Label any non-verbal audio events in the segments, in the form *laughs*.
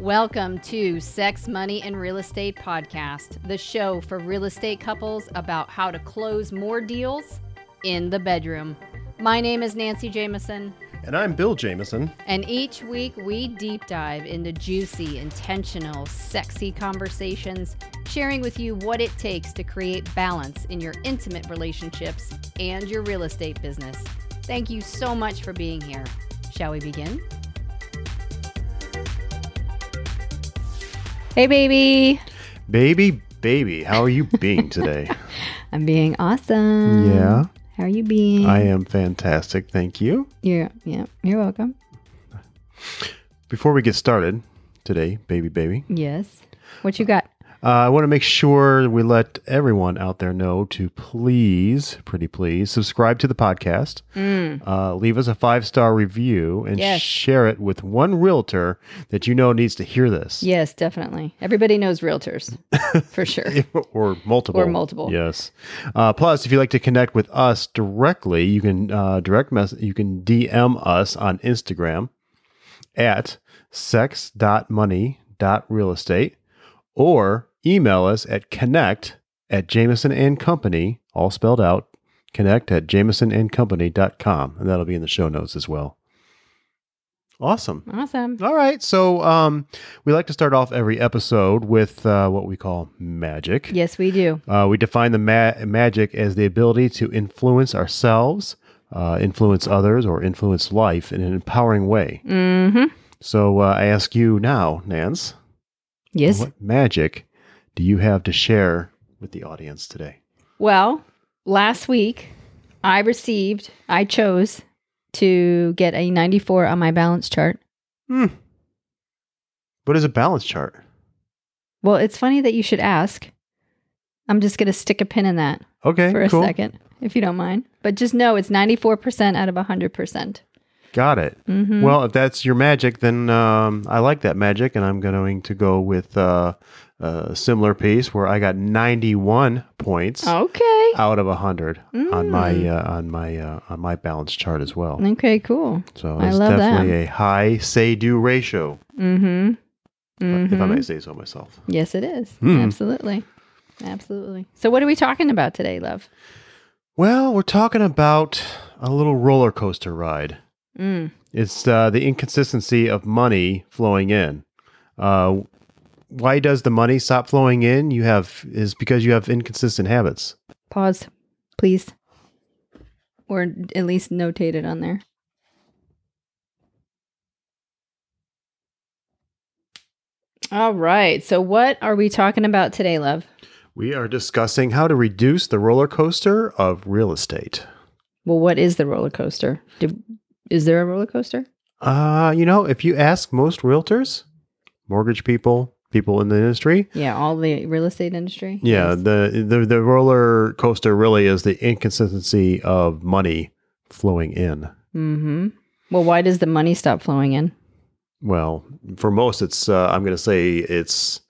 Welcome to Sex, Money, and Real Estate Podcast, the show for real estate couples about how to close more deals in the bedroom. My name is Nancy Jameson, And I'm Bill Jameson. and each week we deep dive into juicy, intentional, sexy conversations, sharing with you what it takes to create balance in your intimate relationships and your real estate business. Thank you so much for being here. Shall we begin? Hey, baby. Baby, baby, how are you being today? *laughs* I'm being awesome. yeah, How are you being? I am fantastic. Thank you. You're, yeah, you're welcome. Before we get started today, baby, baby, Yes. What you got? Uh, I want to make sure we let everyone out there know to please, pretty please, subscribe to the podcast. Uh, leave us a five star review and Yes. share it with one realtor that you know needs to hear this. Yes, definitely. Everybody knows realtors *laughs* for sure. or multiple. Or multiple. Yes. Uh, plus, if you'd like to connect with us directly, you can uh, direct mess. You can DM us on Instagram at sex.money.realestate or email us at connect at Jameson and Company, all spelled out, connect at jamesonandcompany.com. And that'll be in the show notes as well. Awesome. Awesome. All right. So um, we like to start off every episode with uh, what we call magic. Yes, we do. Uh, we define the ma- magic as the ability to influence ourselves, uh, influence others, or influence life in an empowering way. Mm-hmm. So uh, I ask you now, Nance, Yes. what magic do you have to share with the audience today? Well, last week I received, I chose to get a 94 on my balance chart. Hmm. What is a balance chart? Well, it's funny that you should ask. I'm just going to stick a pin in that Okay, for a cool. second, if you don't mind. But just know it's 94% out of 100%. Got it. Mm-hmm. Well, if that's your magic, then um, I like that magic, and I'm going to go with uh, a similar piece where I got 91 points okay. out of 100 on my Mm. uh, on my uh, on my balance chart as well. Okay, cool. So I it's love that. definitely a high say-do ratio, Mm-hmm. if I Mhm. may say so myself. Yes, it is. Hmm. Absolutely. Absolutely. So, what are we talking about today, love? Well, we're talking about a little roller coaster ride. Mm. It's uh, the inconsistency of money flowing in. Uh, why does the money stop flowing in? You have is because you have inconsistent habits. Pause, please. Or at least notate it on there. All right. So, what are we talking about today, love? We are discussing how to reduce the roller coaster of real estate. Well, what is the roller coaster? Did, is there a roller coaster? Uh, you know, if you ask most realtors, mortgage people, people in the industry, Yeah, all the real estate industry. yeah, Yes. the, the the roller coaster really is the inconsistency of money flowing in. Mm-hmm. Well, why does the money stop flowing in? Well, for most, it's uh, I'm going to say it's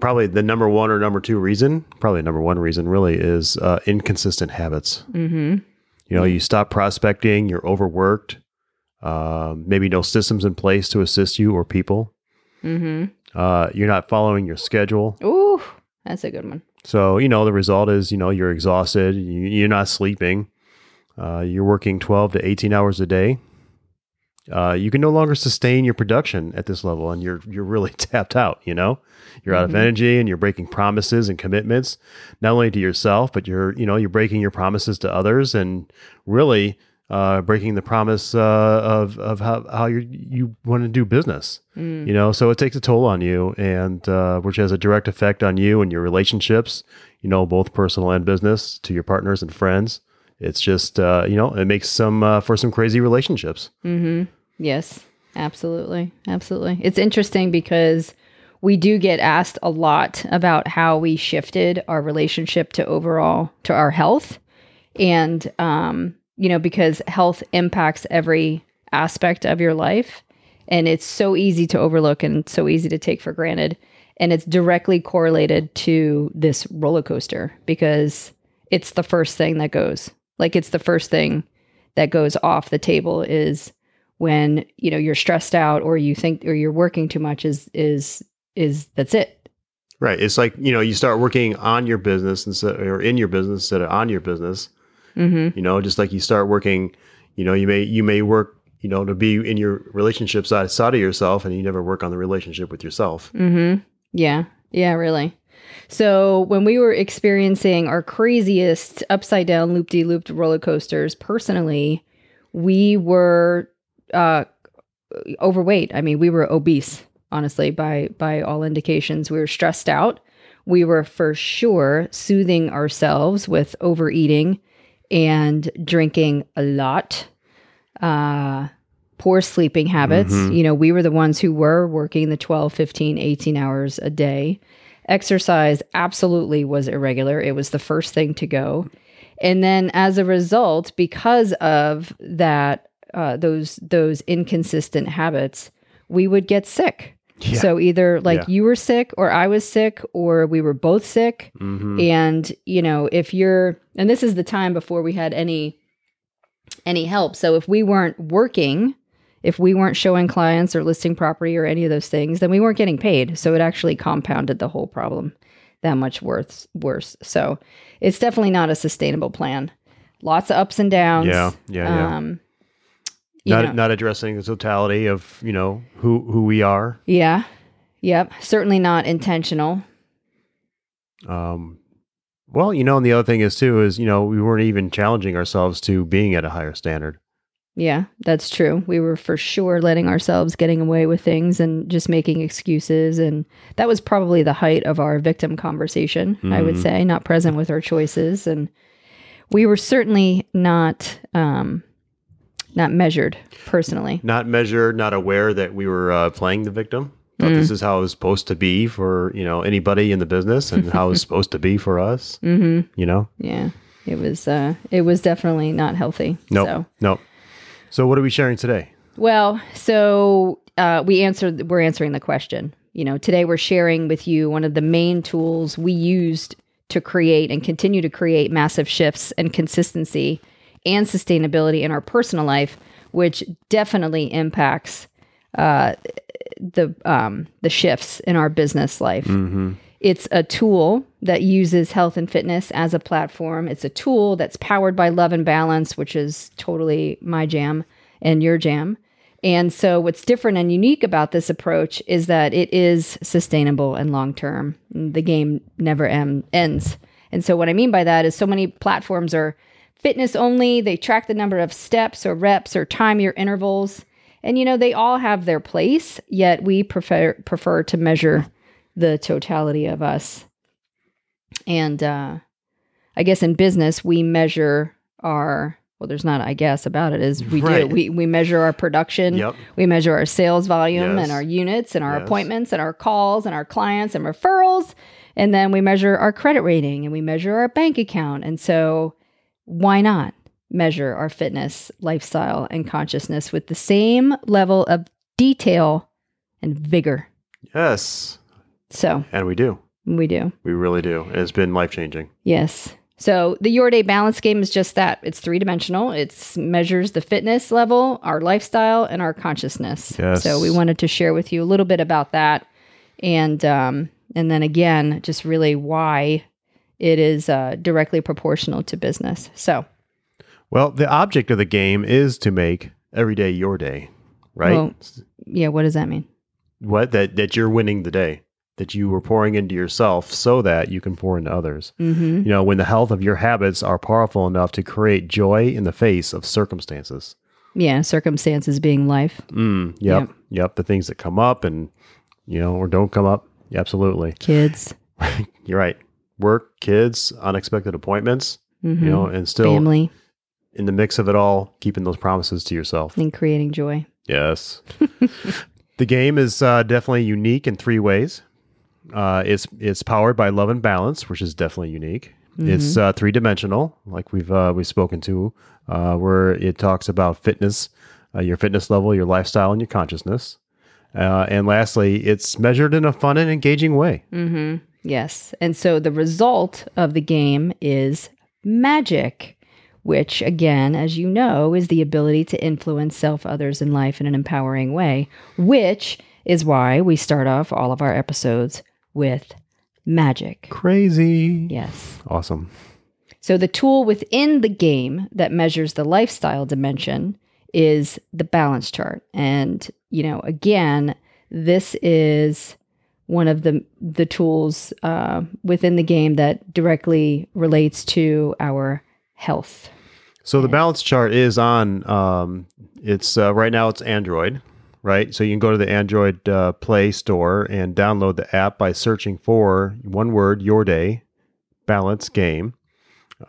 probably the number one or number two reason. Probably number one reason really is uh, inconsistent habits. Mm-hmm. You know, you stop prospecting, you're overworked, uh, maybe no systems in place to assist you or people. Mm-hmm. Uh, you're not following your schedule. Ooh, that's a good one. So, you know, the result is, you know, you're exhausted, you, you're not sleeping, uh, you're working 12 to 18 hours a day. Uh, you can no longer sustain your production at this level and you're you're really *laughs* tapped out, you know? You're out of Mhm. energy and you're breaking promises and commitments, not only to yourself, but you're, you know, you're breaking your promises to others and really uh, breaking the promise uh, of, of how, how you you want to do business Mm. you know so it takes a toll on you and uh, which has a direct effect on you and your relationships you know both personal and business to your partners and friends it's just uh, you know it makes some uh, for some crazy relationships Mm-hmm. Yes, absolutely. Absolutely. It's interesting because we do get asked a lot about how we shifted our relationship to overall to our health. And um, you know, because health impacts every aspect of your life. And it's so easy to overlook and so easy to take for granted. And it's directly correlated to this roller coaster because it's the first thing that goes. Like it's the first thing that goes off the table is when you know you're stressed out or you think or you're working too much is is is that's it Right. It's like, you know, you start working on your business instead or in your business instead of on your business. mm-hmm. You know, just like you start working, you know, you may you may work, you know, to be in your relationship side side of yourself and you never work on the relationship with yourself. Mm-hmm. Yeah. Yeah, really. So when we were experiencing our craziest upside down loop de looped roller coasters, personally, we were uh, overweight. I mean, we were obese, honestly, by by all indications. We were stressed out. We were for sure soothing ourselves with overeating and drinking a lot. Uh poor sleeping habits. Mhm. You know, we were the ones who were working the 12, 15, 18 hours a day. Exercise absolutely was irregular. It was the first thing to go. And then as a result, because of that, uh, those those inconsistent habits, we would get sick. Yeah. So either like Yeah. you were sick or I was sick or we were both sick. hmm And, you know, if you're and this is the time before we had any any help. So if we weren't working, if we weren't showing clients or listing property or any of those things, then we weren't getting paid. So it actually compounded the whole problem that much worse worse. So it's definitely not a sustainable plan. Lots of ups and downs. Yeah. Yeah. Yeah. Um you not know, not addressing the totality of, you know, who who we are. yeah. Yep. Certainly not intentional. Um well, you know, and the other thing is too is, you know, we weren't even challenging ourselves to being at a higher standard. Yeah, that's true. We were for sure letting ourselves getting away with things and just making excuses. And that was probably the height of our victim conversation, I would Mhm. say, not present with our choices. And we were certainly not um, not measured personally. Not measured, not aware that we were uh, playing the victim. Thought this is how it was supposed to be for, you know, anybody in the business and how it's *laughs* supposed to be for us, Mm-hmm. you know? Yeah, it was. Uh, it was definitely not healthy. Nope. So. Nope. So what are we sharing today? Well, so uh, we answered. We're answering the question. You know, today we're sharing with you one of the main tools we used to create and continue to create massive shifts and consistency and sustainability in our personal life, which definitely impacts uh, the um, the shifts in our business life. Mm-hmm. It's a tool that uses health and fitness as a platform. It's a tool that's powered by love and balance, which is totally my jam and your jam. And so, what's different and unique about this approach is that it is sustainable and long term. The game never em- ends. And so, what I mean by that is so many platforms are fitness only, they track the number of steps or reps or time your intervals. And you know, they all have their place, yet we prefer prefer to measure the totality of us. And uh, I guess in business, we measure our well, there's not I guess about it is we Right. do we we measure our production, Yep. we measure our sales volume Yes. and our units and our Yes. appointments and our calls and our clients and referrals, and then we measure our credit rating and we measure our bank account. And so, why not measure our fitness, lifestyle, and consciousness with the same level of detail and vigor? Yes. So And we do. we do. We really do. And it's been life changing. Yes. So the Your Day Balance game is just that. It's three dimensional. It measures the fitness level, our lifestyle, and our consciousness. Yes. So we wanted to share with you a little bit about that, and um, and then again, just really why it is uh, directly proportional to business. So Well, the object of the game is to make every day your day, right? Well- yeah, what does that mean? what that that you're winning the day, that you are pouring into yourself so that you can pour into others. Mm-hmm. You know, when the health of your habits are powerful enough to create joy in the face of circumstances. Yeah, circumstances being life, Mm, yep, yep. The things that come up and you know or don't come up. Absolutely. kids, *laughs* You're right. Work, kids, unexpected appointments. mhm, You know, and still family, in the mix of it all, keeping those promises to yourself. and creating joy. Yes. *laughs* the game is uh, definitely unique in three ways. Uh, it's it's powered by love and balance, which is definitely unique. It's uh, three dimensional, like we've uh, we've spoken to, uh, where it talks about fitness, uh, your fitness level, your lifestyle, and your consciousness. Uh, and lastly, it's measured in a fun and engaging way. Mm-hmm. Yes. And so the result of the game is magic. which, again, as you know, is the ability to influence self, others, and life in an empowering way, which is why we start off all of our episodes with magic. Crazy. Yes. Awesome. So, the tool within the game that measures the lifestyle dimension is the balance chart. And, you know, again, this is one of the the tools uh, within the game that directly relates to our health. So the balance chart is on. Um, it's uh, right now. It's Android, right? So you can go to the Android uh, Play Store and download the app by searching for one word, Your Day, Balance Game,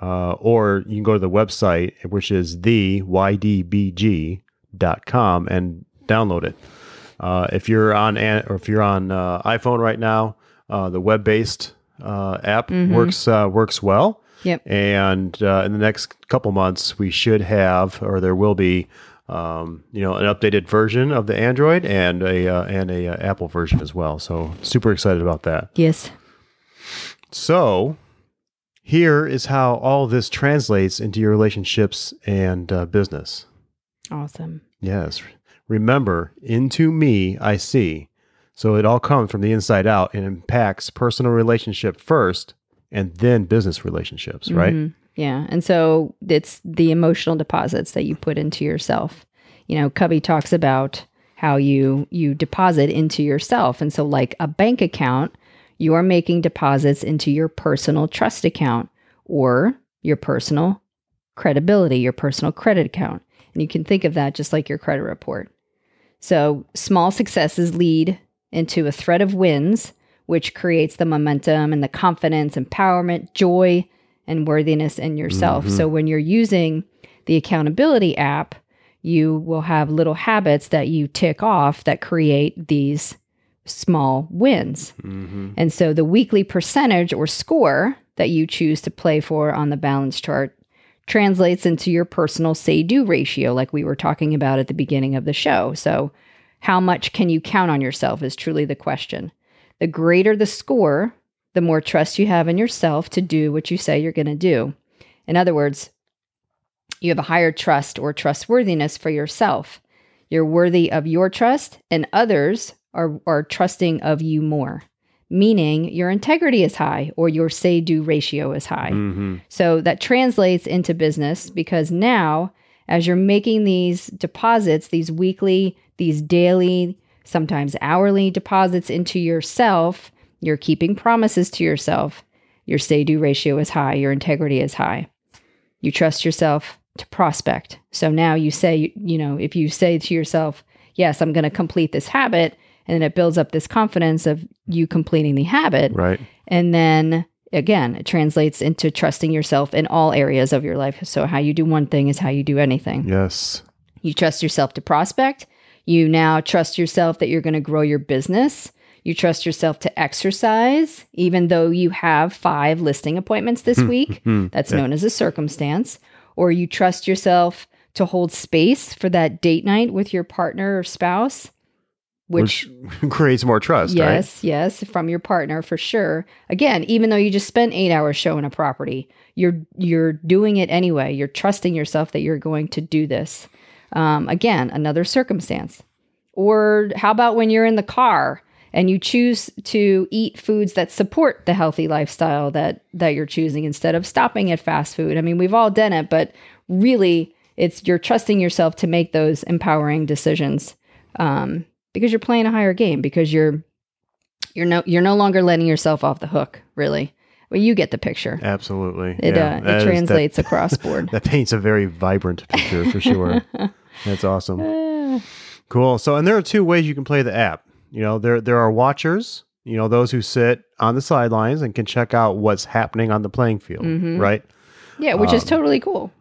uh, or you can go to the website, which is the ydbg.com, and download it. Uh, if you're on an- or if you're on uh, iPhone right now, uh, the web-based uh, app works uh, works well. Yep. And uh, in the next couple months, we should have, or there will be, um, you know, an updated version of the Android and a uh, and a uh, Apple version as well. So super excited about that. Yes. So here is how all this translates into your relationships and uh, business. Awesome. Yes. Remember, into me I see. So it all comes from the inside out and impacts personal relationship first and then business relationships, right? Mhm. Yeah. And so it's the emotional deposits that you put into yourself. You know, Covey talks about how you you deposit into yourself. And so like a bank account, you are making deposits into your personal trust account or your personal credibility, your personal credit account. And you can think of that just like your credit report. So small successes lead into a thread of wins, which creates the momentum and the confidence, empowerment, joy, and worthiness in yourself. So when you're using the accountability app, you will have little habits that you tick off that create these small wins. Mm-hmm. And so the weekly percentage or score that you choose to play for on the balance chart translates into your personal say do ratio, like we were talking about at the beginning of the show. So, how much can you count on yourself is truly the question. The greater the score, the more trust you have in yourself to do what you say you're going to do. In other words, you have a higher trust or trustworthiness for yourself. You're worthy of your trust, and others are, are trusting of you more, meaning your integrity is high or your say do ratio is high. Mm-hmm. So that translates into business because now, as you're making these deposits, these weekly, these daily, sometimes hourly deposits into yourself, you're keeping promises to yourself. Your say do ratio is high, your integrity is high. You trust yourself to prospect. So now you say, you know, if you say to yourself, yes, I'm going to complete this habit, and then it builds up this confidence of you completing the habit. Right. And then again, it translates into trusting yourself in all areas of your life. So, how you do one thing is how you do anything. Yes. You trust yourself to prospect. You now trust yourself that you're going to grow your business. You trust yourself to exercise, even though you have five listing appointments this hmm. week. Hmm. That's known as a circumstance. Or you trust yourself to hold space for that date night with your partner or spouse, which Which, *laughs* creates more trust, right? Yes, yes, from your partner for sure. Again, even though you just spent eight hours showing a property, you're you're doing it anyway. You're trusting yourself that you're going to do this. Um, again, another circumstance. Or how about when you're in the car and you choose to eat foods that support the healthy lifestyle that that you're choosing instead of stopping at fast food? I mean, we've all done it, but really, it's you're trusting yourself to make those empowering decisions. Um, because you're playing a higher game because you're you're no you're no longer letting yourself off the hook really well you get the picture Absolutely. it Yeah. uh, it is- that- translates *laughs* across board That paints a very vibrant picture for sure. *laughs* That's awesome. Uh, Cool. So, and there are two ways you can play the app. You know, there there are watchers. You know, those who sit on the sidelines and can check out what's happening on the playing field. Mhm. Right. yeah which is Um, totally cool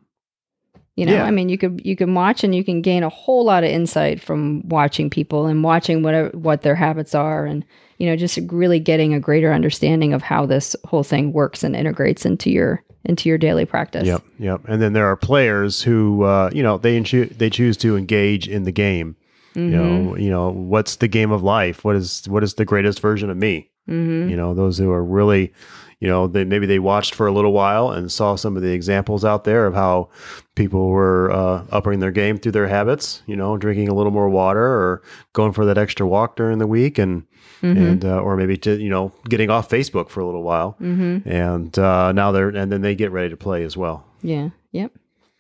you know yeah. i mean you could you can watch and you can gain a whole lot of insight from watching people and watching whatever what their habits are and you know just really getting a greater understanding of how this whole thing works and integrates into your into your daily practice Yep. Yep. And then there are players who, uh, you know, they they choose to engage in the game. You Mhm. know, you know, what's the game of life? What is what is the greatest version of me? Mm-hmm. You know, those who are really, you know, they maybe they watched for a little while and saw some of the examples out there of how people were uh, upping their game through their habits. You know, drinking a little more water or going for that extra walk during the week, and Mm-hmm. and uh, or maybe to you know getting off Facebook for a little while, Mm-hmm. and uh, now they're and then they get ready to play as well. Yeah. Yep.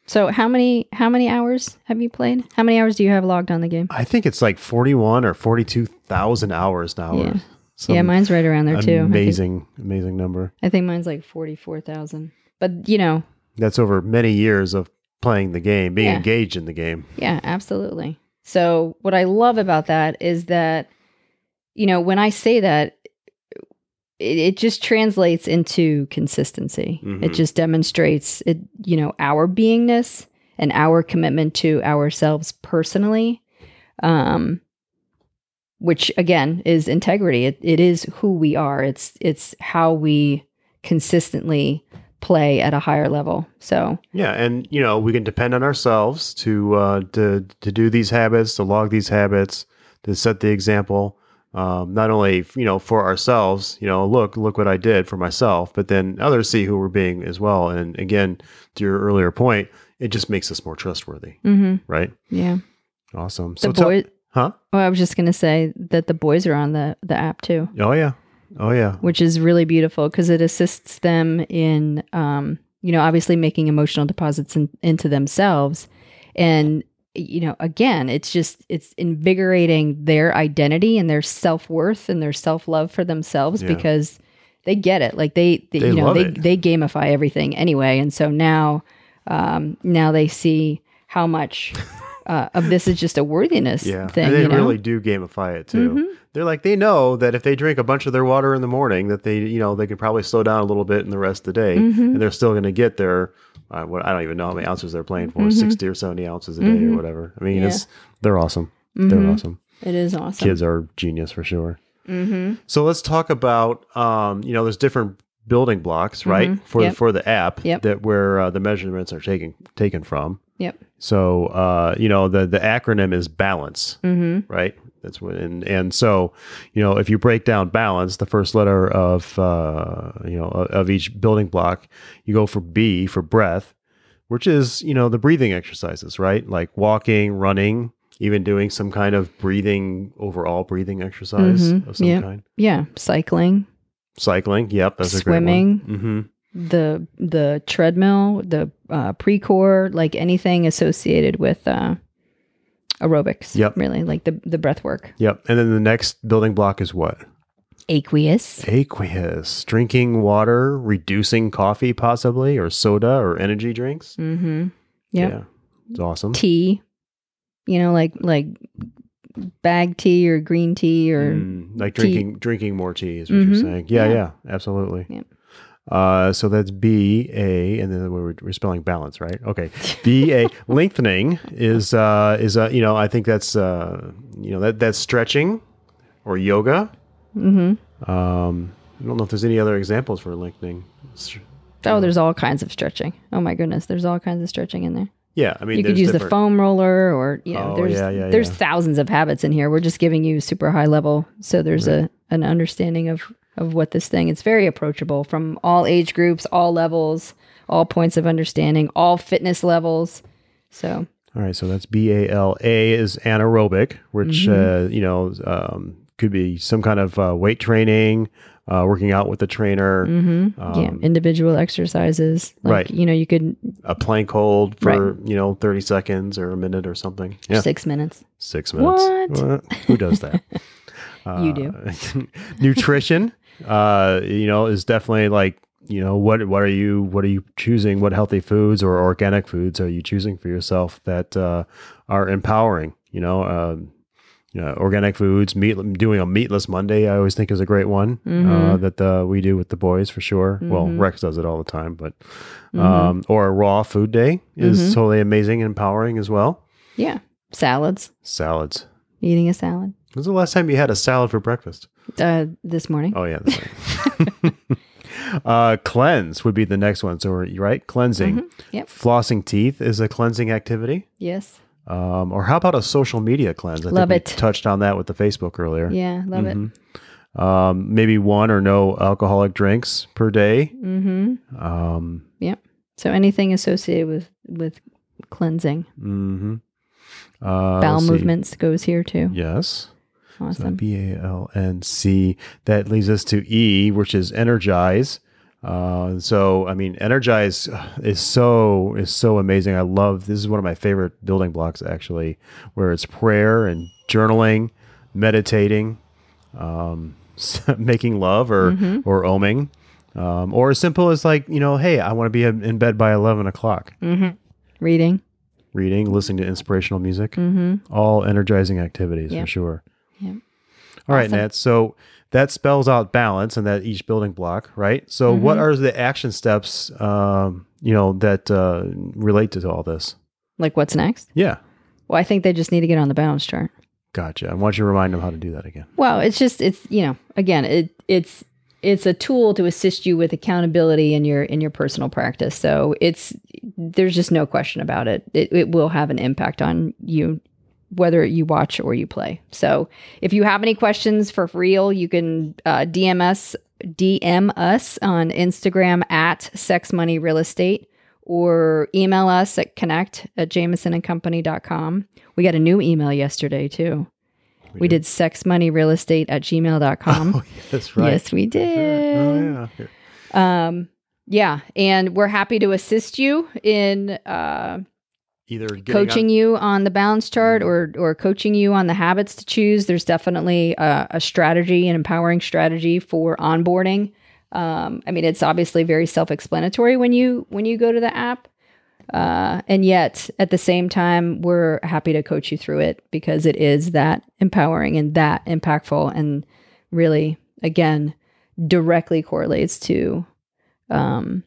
So how many how many hours have you played? How many hours do you have logged on the game? I think it's like forty one or forty two thousand hours now. Yeah. Yeah, mine's right around there too. Think- Amazing, amazing number. I think mine's like forty four thousand. But you know, That's over many years of playing the game, being Yeah. engaged in the game. Yeah, absolutely. So, what I love about that is that, you know, when I say that, it, it just translates into consistency. It Mhm. just demonstrates it, you know, our beingness and our commitment to ourselves personally. Um, which again is integrity. It, it is who we are. It's it's how we consistently play at a higher level. So Yeah, and you know we can depend on ourselves to uh, to to do these habits, to log these habits, to set the example. Um, not only you know for ourselves, you know, look look what I did for myself, but then others see who we're being as well. And again, to your earlier point, it just makes us more trustworthy, mhm, right? yeah. Awesome. The So, tell- huh? Oh, I was just gonna say that the boys are on the the app too, Oh yeah, oh yeah, which is really beautiful because it assists them in, um, you know, obviously making emotional deposits in, into themselves, and you know, again, it's just it's invigorating their identity and their self worth and their self love for themselves Yeah. because they get it. Like they, they, They you know, they it. they gamify everything anyway, and so now, um, now they see how much. *laughs* Uh, of this is just a worthiness yeah. thing, and they you know? really do gamify it too. Mhm. they're like they know that if they drink a bunch of their water in the morning that they you know they can probably slow down a little bit in the rest of the day Mhm. and they're still going to get their uh, what i don't even know how many ounces they're playing for Mhm. 60 or 70 ounces a day or whatever i mean Yeah. it's they're awesome they're Mhm. awesome It is awesome. kids are genius for sure Mm-hmm. so let's talk about um you know there's different building blocks right for Yep. for the app Yep. that where uh, the measurements are taken taken from Yep. so uh you know the the acronym is balance Mm-hmm. right? That's what, and and so, you know, if you break down balance, the first letter of uh, you know of, each building block, you go for B for breath, which is you know the breathing exercises, right? Like walking, running, even doing some kind of breathing overall breathing exercise Mhm. of some Yep. kind. Yeah. Cycling, Cycling, yep, that's Swimming. a great one. Mm-hmm. the the treadmill, the uh, pre-core, like anything associated with uh, aerobics. Yep. Really, like the the breath work. Yep, and then the next building block is what? Aqueous. Aqueous, drinking water, reducing coffee, possibly, or soda or energy drinks. Mm-hmm. Yep. Yeah, it's awesome. Tea. You know, like like bag tea or green tea or Mm, like tea. drinking drinking more tea is what Mhm. you're saying. Yeah, Yeah. yeah, absolutely. Yep. Uh, so that's B A, and then we're, we're spelling balance, right? Okay, B A *laughs* lengthening is uh, is uh, you know I think that's uh, you know that that's stretching or yoga. Mm-hmm. Um, I don't know if there's any other examples for lengthening. Oh, there's all kinds of stretching. Oh my goodness, there's all kinds of stretching in there. Yeah, I mean you could use the foam roller or you know Oh, there's yeah, yeah, there's yeah. thousands of habits in here we're just giving you super high level so there's a an understanding of of what this thing it's very approachable from all age groups all levels all points of understanding all fitness levels so All right, so that's B A L A is anaerobic, which Mm-hmm. uh, you know um, could be some kind of uh, weight training, uh, working out with the trainer, mhm. yeah Um, individual exercises like, right. you know you could a plank hold for you know thirty seconds or a minute or something. Yeah, six minutes six minutes. What? Who does that? *laughs* You do. do. *laughs* nutrition, uh, you know, is definitely like you know what what are you what are you choosing? What healthy foods or organic foods are you choosing for yourself that uh, are empowering? You know. Um, you know, organic foods, meat, doing a meatless Monday, I always think is a great one uh, Mhm. that uh, we do with the boys for sure. Well, Mhm. Rex does it all the time, but Mhm. um, or a raw food day is Mhm. totally amazing and empowering as well. yeah salads Salads. eating a salad When's the last time you had a salad for breakfast? Uh, this morning Oh yeah, right. *laughs* uh, cleanse would be the next one. So we're right, cleansing. Mhm. Yep. Flossing teeth is a cleansing activity. yes Um, or how about a social media cleanse? I Love think it. touched on that with the Facebook earlier. yeah love it Mhm. Um, maybe one or no alcoholic drinks per day. Mm-hmm. Um, Yep. So anything associated with with cleansing, mhm. Uh, bowel let's see. movements goes here too. Yes. So B A L N C. That leads us to E, which is energize. Uh, so I mean, energize is so is so amazing. I love this is one of my favorite building blocks actually, where it's prayer and journaling, meditating, um, *laughs* making love or Mhm. or oming, um, or as simple as like you know, hey, I want to be in bed by eleven o'clock. Mm-hmm. Reading. Reading, listening to inspirational music Mm-hmm. all energizing activities Yep. for sure. All right, Awesome. Nat. So that spells out balance and that each building block, right? So what Mhm. are the action steps, um, you know, that uh, relate to all this? Like what's next? Yeah, Well, I think they just need to get on the balance chart. gotcha. I want you to remind them how to do that again. Well, it's just it's you know again it it's it's a tool to assist you with accountability in your in your personal practice. So it's there's just no question about it. It, it will have an impact on you whether you watch or you play. So if you have any questions for real, you can uh, DM us DM us on Instagram at Sex Money Real Estate or email us at connect at jamesonandcompany.com. We got a new email yesterday too. We, did sexmoneyrealestate at gmail.com. *laughs* Oh, that's right. Yes, we did. Oh, yeah. Um, yeah, and we're happy to assist you in uh, Either coaching you on the balance chart or or coaching you on the habits to choose. There's definitely a, a strategy, an empowering strategy for onboarding. Um, I mean, it's obviously very self-explanatory when you when you go to the app, uh, and yet at the same time, we're happy to coach you through it because it is that empowering and that impactful, and really, again, directly correlates to um,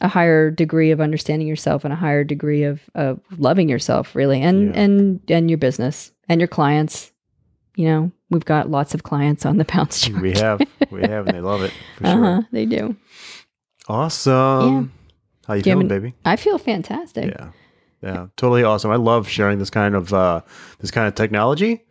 a higher degree of understanding yourself and a higher degree of, of loving yourself really and Yeah. and and your business and your clients you know we've got lots of clients on the bounce chart we have, *laughs* we have, and they love it for uh-huh sure. they do Awesome. How you Do you feeling, an- baby? i feel fantastic Yeah. Yeah. Totally awesome. I love sharing this kind of uh this kind of technology.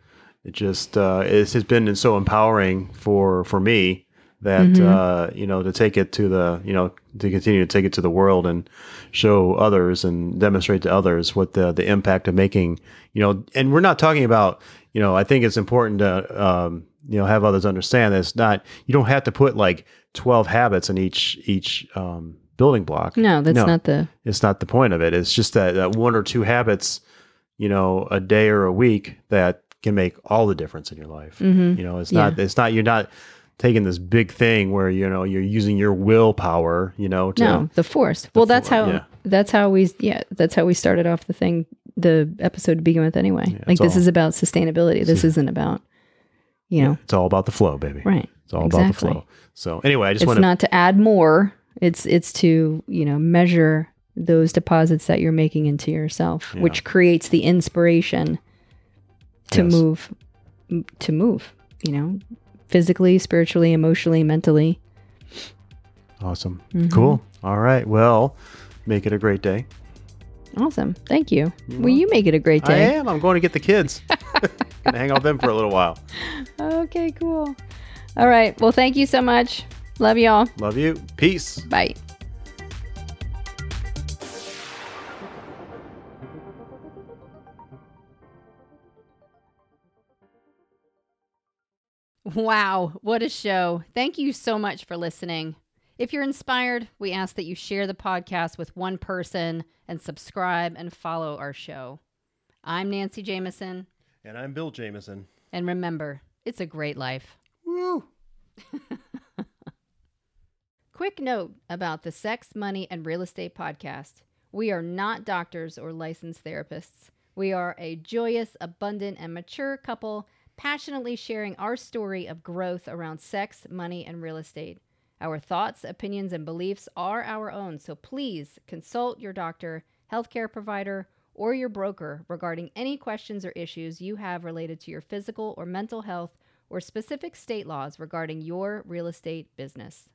It just uh it has been so empowering for for me that Mhm. uh you know to take it to the you know to continue to take it to the world and show others and demonstrate to others what the the impact of making you know and we're not talking about you know I think it's important to um you know have others understand that it's not you don't have to put like 12 habits in each each um building block no that's No. not the it's not the point of it. It's just that, that one or two habits, you know, a day or a week that can make all the difference in your life. Mhm. You know, it's not, it's not, you're not taking this big thing where, you know, you're using your willpower, you know, to, no the force well that's how yeah. that's how we yeah that's how we started off the thing the episode to begin with anyway like this all- is about sustainability this isn't about you know it's all about the flow, baby. right It's all about the flow. So anyway, I just want to, not to add more it's it's to you know measure those deposits that you're making into yourself Yeah. which creates the inspiration to Yes. move to move you know physically spiritually emotionally mentally awesome. Mhm. Cool. All right. Well, make it a great day. awesome thank you will you make it a great day. I am. I'm going to get the kids. *laughs* *laughs* Gonna hang out with them for a little while. okay cool all right well thank you so much love y'all Love you. Peace. bye Wow, what a show. Thank you so much for listening. If you're inspired, we ask that you share the podcast with one person and subscribe and follow our show. I'm Nancy Jameson, And I'm Bill Jameson. and remember, it's a great life. Woo. *laughs* Quick note about the Sex, Money, and Real Estate podcast. We are not doctors or licensed therapists. We are a joyous, abundant, and mature couple passionately sharing our story of growth around sex, money, and real estate. Our thoughts, opinions, and beliefs are our own, so please consult your doctor, healthcare provider, or your broker regarding any questions or issues you have related to your physical or mental health or specific state laws regarding your real estate business.